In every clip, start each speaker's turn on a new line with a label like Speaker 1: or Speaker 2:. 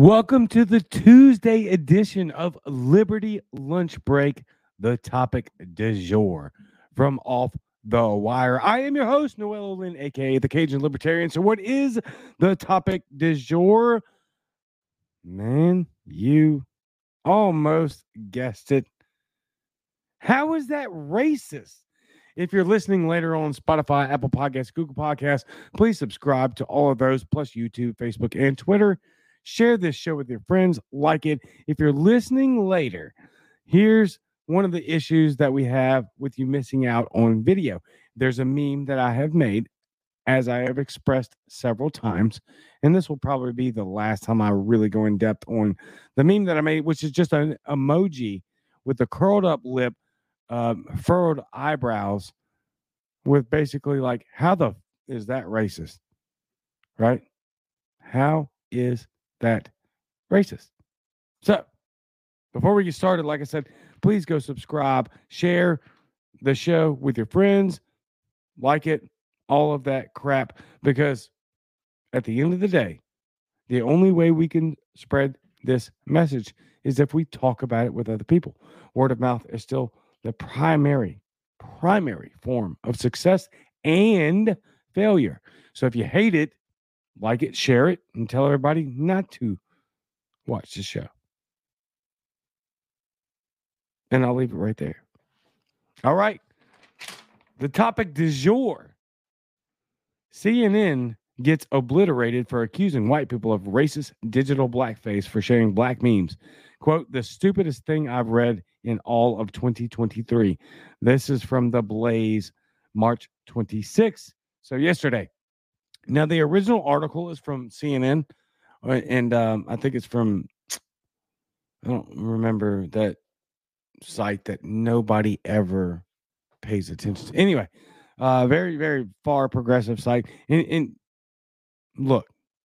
Speaker 1: Welcome to the Tuesday edition of Liberty Lunch Break, the topic du jour from Off the Wire. I am your host, Noel Lynn, aka the Cajun Libertarian. So, what is the topic du jour? Man, you almost guessed it. How is that racist? If you're listening later on Spotify, Apple Podcasts, Google Podcasts, please subscribe to all of those, plus YouTube, Facebook, and Twitter. Share this show with your friends, like it. If you're listening later, here's one of the issues that we have with you missing out on video. There's a meme that I have made, as I have expressed several times, and this will probably be the last time I really go in depth on the meme that I made, which is just an emoji with a curled up lip, um, furrowed eyebrows, with basically like, how the is that racist? Right? How is that racist. So, before we get started, like I said, please go subscribe, share the show with your friends, like it, all of that crap, because at the end of the day, the only way we can spread this message is if we talk about it with other people. Word of mouth is still the primary, primary form of success and failure. So if you hate it, like it, share it, and tell everybody not to watch the show. And I'll leave it right there. All right. The topic du jour CNN gets obliterated for accusing white people of racist digital blackface for sharing black memes. Quote, the stupidest thing I've read in all of 2023. This is from the Blaze, March 26th. So, yesterday. Now, the original article is from CNN, uh, and um, I think it's from, I don't remember that site that nobody ever pays attention to. Anyway, uh, very, very far progressive site. And, and look,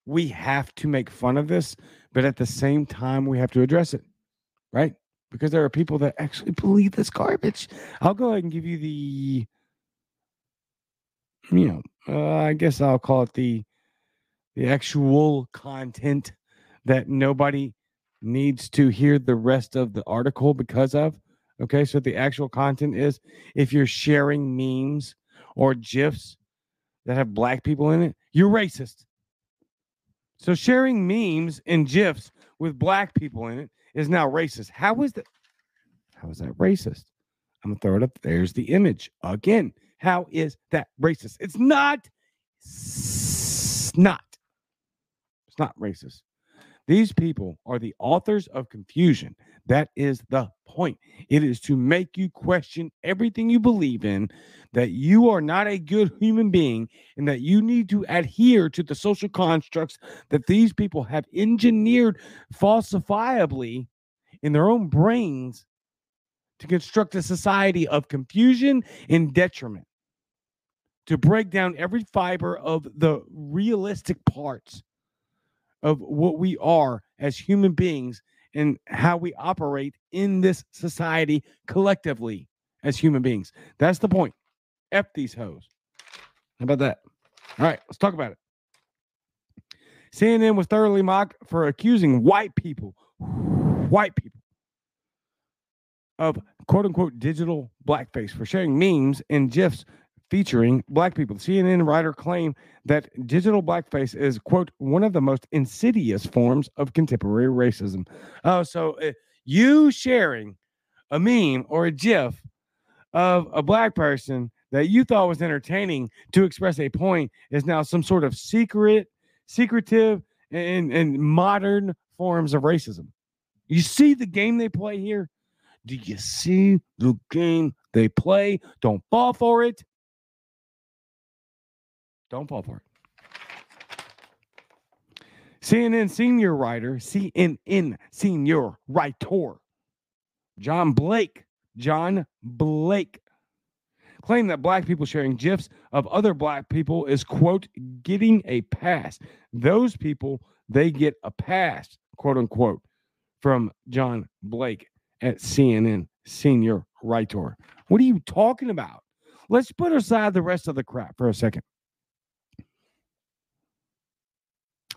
Speaker 1: we have to make fun of this, but at the same time, we have to address it, right? Because there are people that actually believe this garbage. I'll go ahead and give you the, you know, uh, I guess I'll call it the the actual content that nobody needs to hear the rest of the article because of. Okay, so the actual content is if you're sharing memes or gifs that have black people in it, you're racist. So sharing memes and gifs with black people in it is now racist. How is that? How is that racist? I'm gonna throw it up. There's the image again. How is that racist? It's not. It's not. It's not racist. These people are the authors of confusion. That is the point. It is to make you question everything you believe in, that you are not a good human being, and that you need to adhere to the social constructs that these people have engineered falsifiably in their own brains to construct a society of confusion and detriment, to break down every fiber of the realistic parts of what we are as human beings and how we operate in this society collectively as human beings. That's the point. F these hoes. How about that? All right, let's talk about it. CNN was thoroughly mocked for accusing white people, white people, of quote unquote digital blackface for sharing memes and GIFs featuring black people. CNN writer claimed that digital blackface is, quote, one of the most insidious forms of contemporary racism. Oh, so uh, you sharing a meme or a GIF of a black person that you thought was entertaining to express a point is now some sort of secret, secretive, and, and modern forms of racism. You see the game they play here? Do you see the game they play? Don't fall for it. Don't fall for it. CNN senior writer, CNN senior writer, John Blake, John Blake, claimed that black people sharing GIFs of other black people is, quote, getting a pass. Those people, they get a pass, quote unquote, from John Blake at CNN senior writer. What are you talking about? Let's put aside the rest of the crap for a second.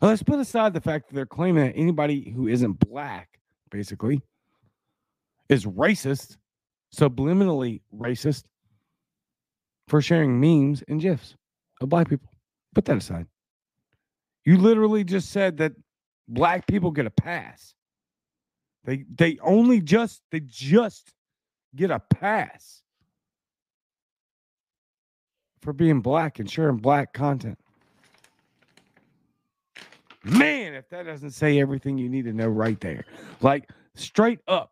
Speaker 1: Let's put aside the fact that they're claiming that anybody who isn't black, basically, is racist, subliminally racist for sharing memes and gifs of black people. Put that aside. You literally just said that black people get a pass. They they only just they just get a pass for being black and sharing black content. Man, if that doesn't say everything you need to know right there. Like straight up.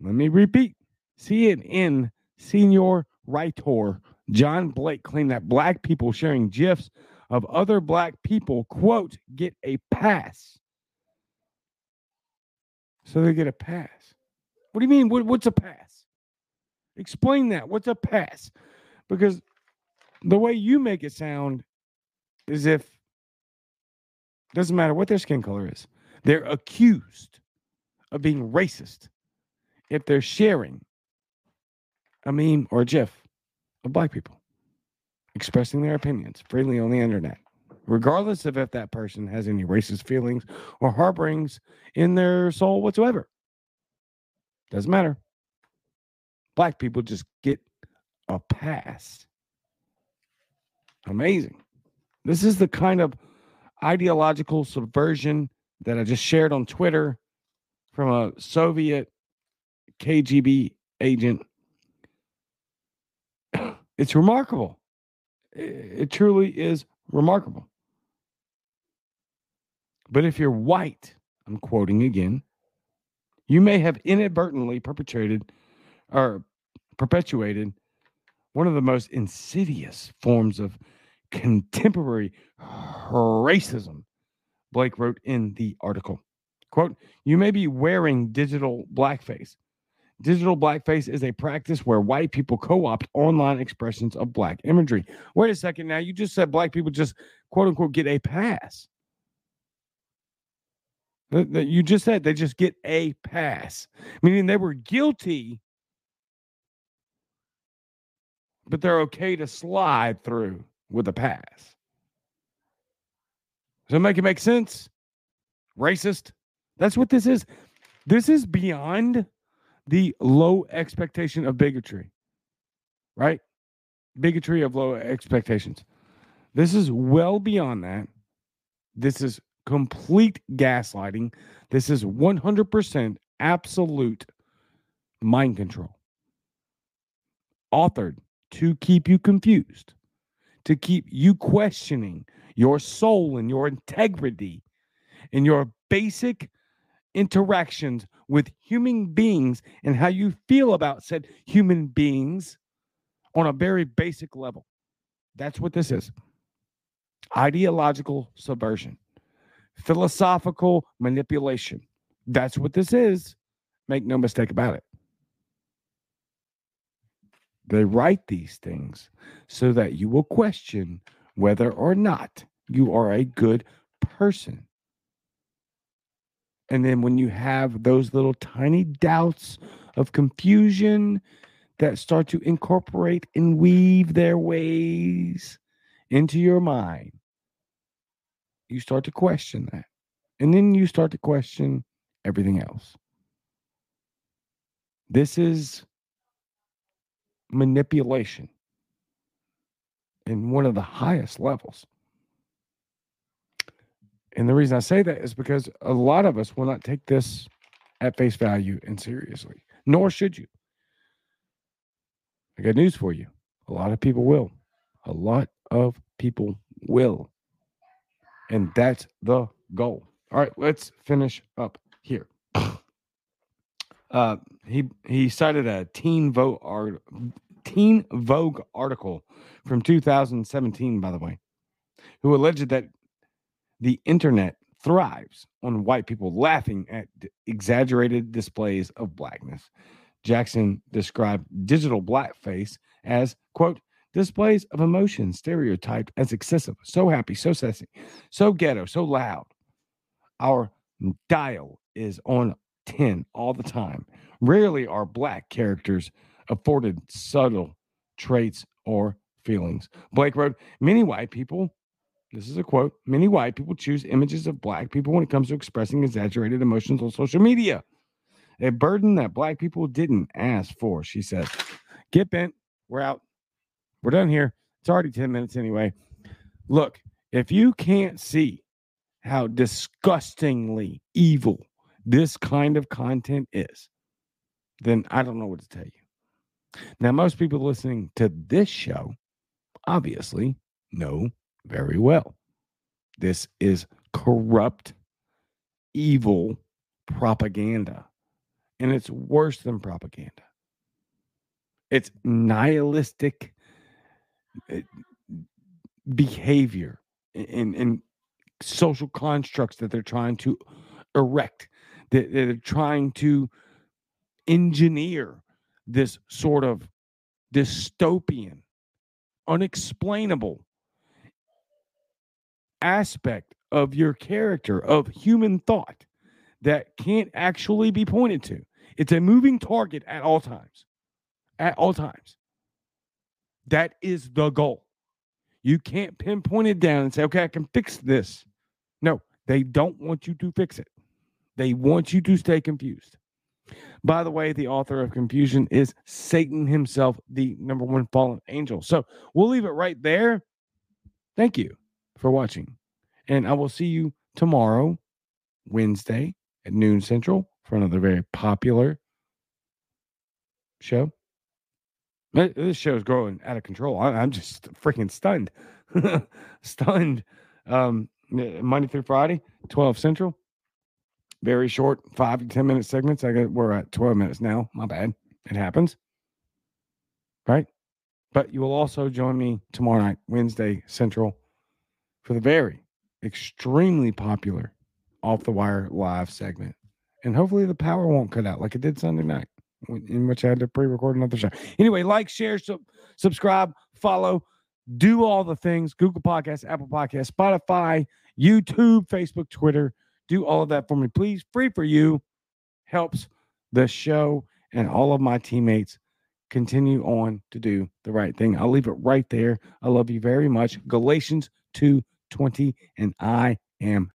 Speaker 1: Let me repeat. CNN senior writer John Blake claimed that black people sharing GIFs of other black people, quote, get a pass. So they get a pass. What do you mean? What, what's a pass? Explain that. What's a pass? Because the way you make it sound is if doesn't matter what their skin color is, they're accused of being racist if they're sharing a meme or a GIF of black people expressing their opinions freely on the internet, regardless of if that person has any racist feelings or harborings in their soul whatsoever. Doesn't matter. Black people just get a pass. Amazing. This is the kind of ideological subversion that I just shared on Twitter from a Soviet KGB agent. It's remarkable. It truly is remarkable. But if you're white, I'm quoting again, you may have inadvertently perpetrated or perpetuated one of the most insidious forms of contemporary racism, Blake wrote in the article. Quote, you may be wearing digital blackface. Digital blackface is a practice where white people co opt online expressions of black imagery. Wait a second now. You just said black people just quote unquote get a pass. You just said they just get a pass, meaning they were guilty, but they're okay to slide through with a pass. Does that make it make sense? Racist? That's what this is. This is beyond the low expectation of bigotry, right? Bigotry of low expectations. This is well beyond that. This is complete gaslighting. This is 100% absolute mind control. Authored to keep you confused to keep you questioning your soul and your integrity and your basic interactions with human beings and how you feel about said human beings on a very basic level. That's what this is ideological subversion, philosophical manipulation. That's what this is. Make no mistake about it. They write these things so that you will question whether or not you are a good person. And then when you have those little tiny doubts of confusion that start to incorporate and weave their ways into your mind, you start to question that. And then you start to question everything else. This is manipulation in one of the highest levels. And the reason I say that is because a lot of us will not take this at face value and seriously, nor should you. I got news for you. A lot of people will. A lot of people will. And that's the goal. All right, let's finish up here. Uh, he he cited a Teen Vogue art, Teen Vogue article from 2017, by the way, who alleged that the internet thrives on white people laughing at exaggerated displays of blackness. Jackson described digital blackface as quote displays of emotion stereotyped as excessive, so happy, so sassy, so ghetto, so loud. Our dial is on 10 all the time. Rarely are black characters afforded subtle traits or feelings. Blake wrote, Many white people This is a quote. Many white people choose images of black people when it comes to expressing exaggerated emotions on social media. A burden that black people didn't ask for, she says. Get bent. We're out. We're done here. It's already 10 minutes anyway. Look, if you can't see how disgustingly evil this kind of content is, then I don't know what to tell you. Now, most people listening to this show obviously know very well. This is corrupt, evil propaganda. And it's worse than propaganda. It's nihilistic eh, behavior and, and social constructs that they're trying to erect, that they're trying to engineer this sort of dystopian, unexplainable aspect of your character, of human thought that can't actually be pointed to. It's a moving target at all times. At all times. That is the goal. You can't pinpoint it down and say, okay, I can fix this. No, they don't want you to fix it. They want you to stay confused. By the way, the author of confusion is Satan himself, the number one fallen angel. So we'll leave it right there. Thank you for watching. And I will see you tomorrow, Wednesday at noon central for another very popular show. This show is growing out of control. I'm just freaking stunned. stunned. Um, Monday through Friday, 12 Central. Very short, five to 10 minute segments. I got we're at 12 minutes now. My bad. It happens. Right? But you will also join me tomorrow night, Wednesday Central, for the very extremely popular off the wire live segment. And hopefully the power won't cut out like it did Sunday night, in which I had to pre record another show. Anyway, like, share, sub- subscribe, follow, do all the things Google Podcasts, Apple Podcasts, Spotify, YouTube, Facebook, Twitter. Do all of that for me, please. Free for you. Helps the show and all of my teammates continue on to do the right thing. I'll leave it right there. I love you very much. Galatians 2 20, and I am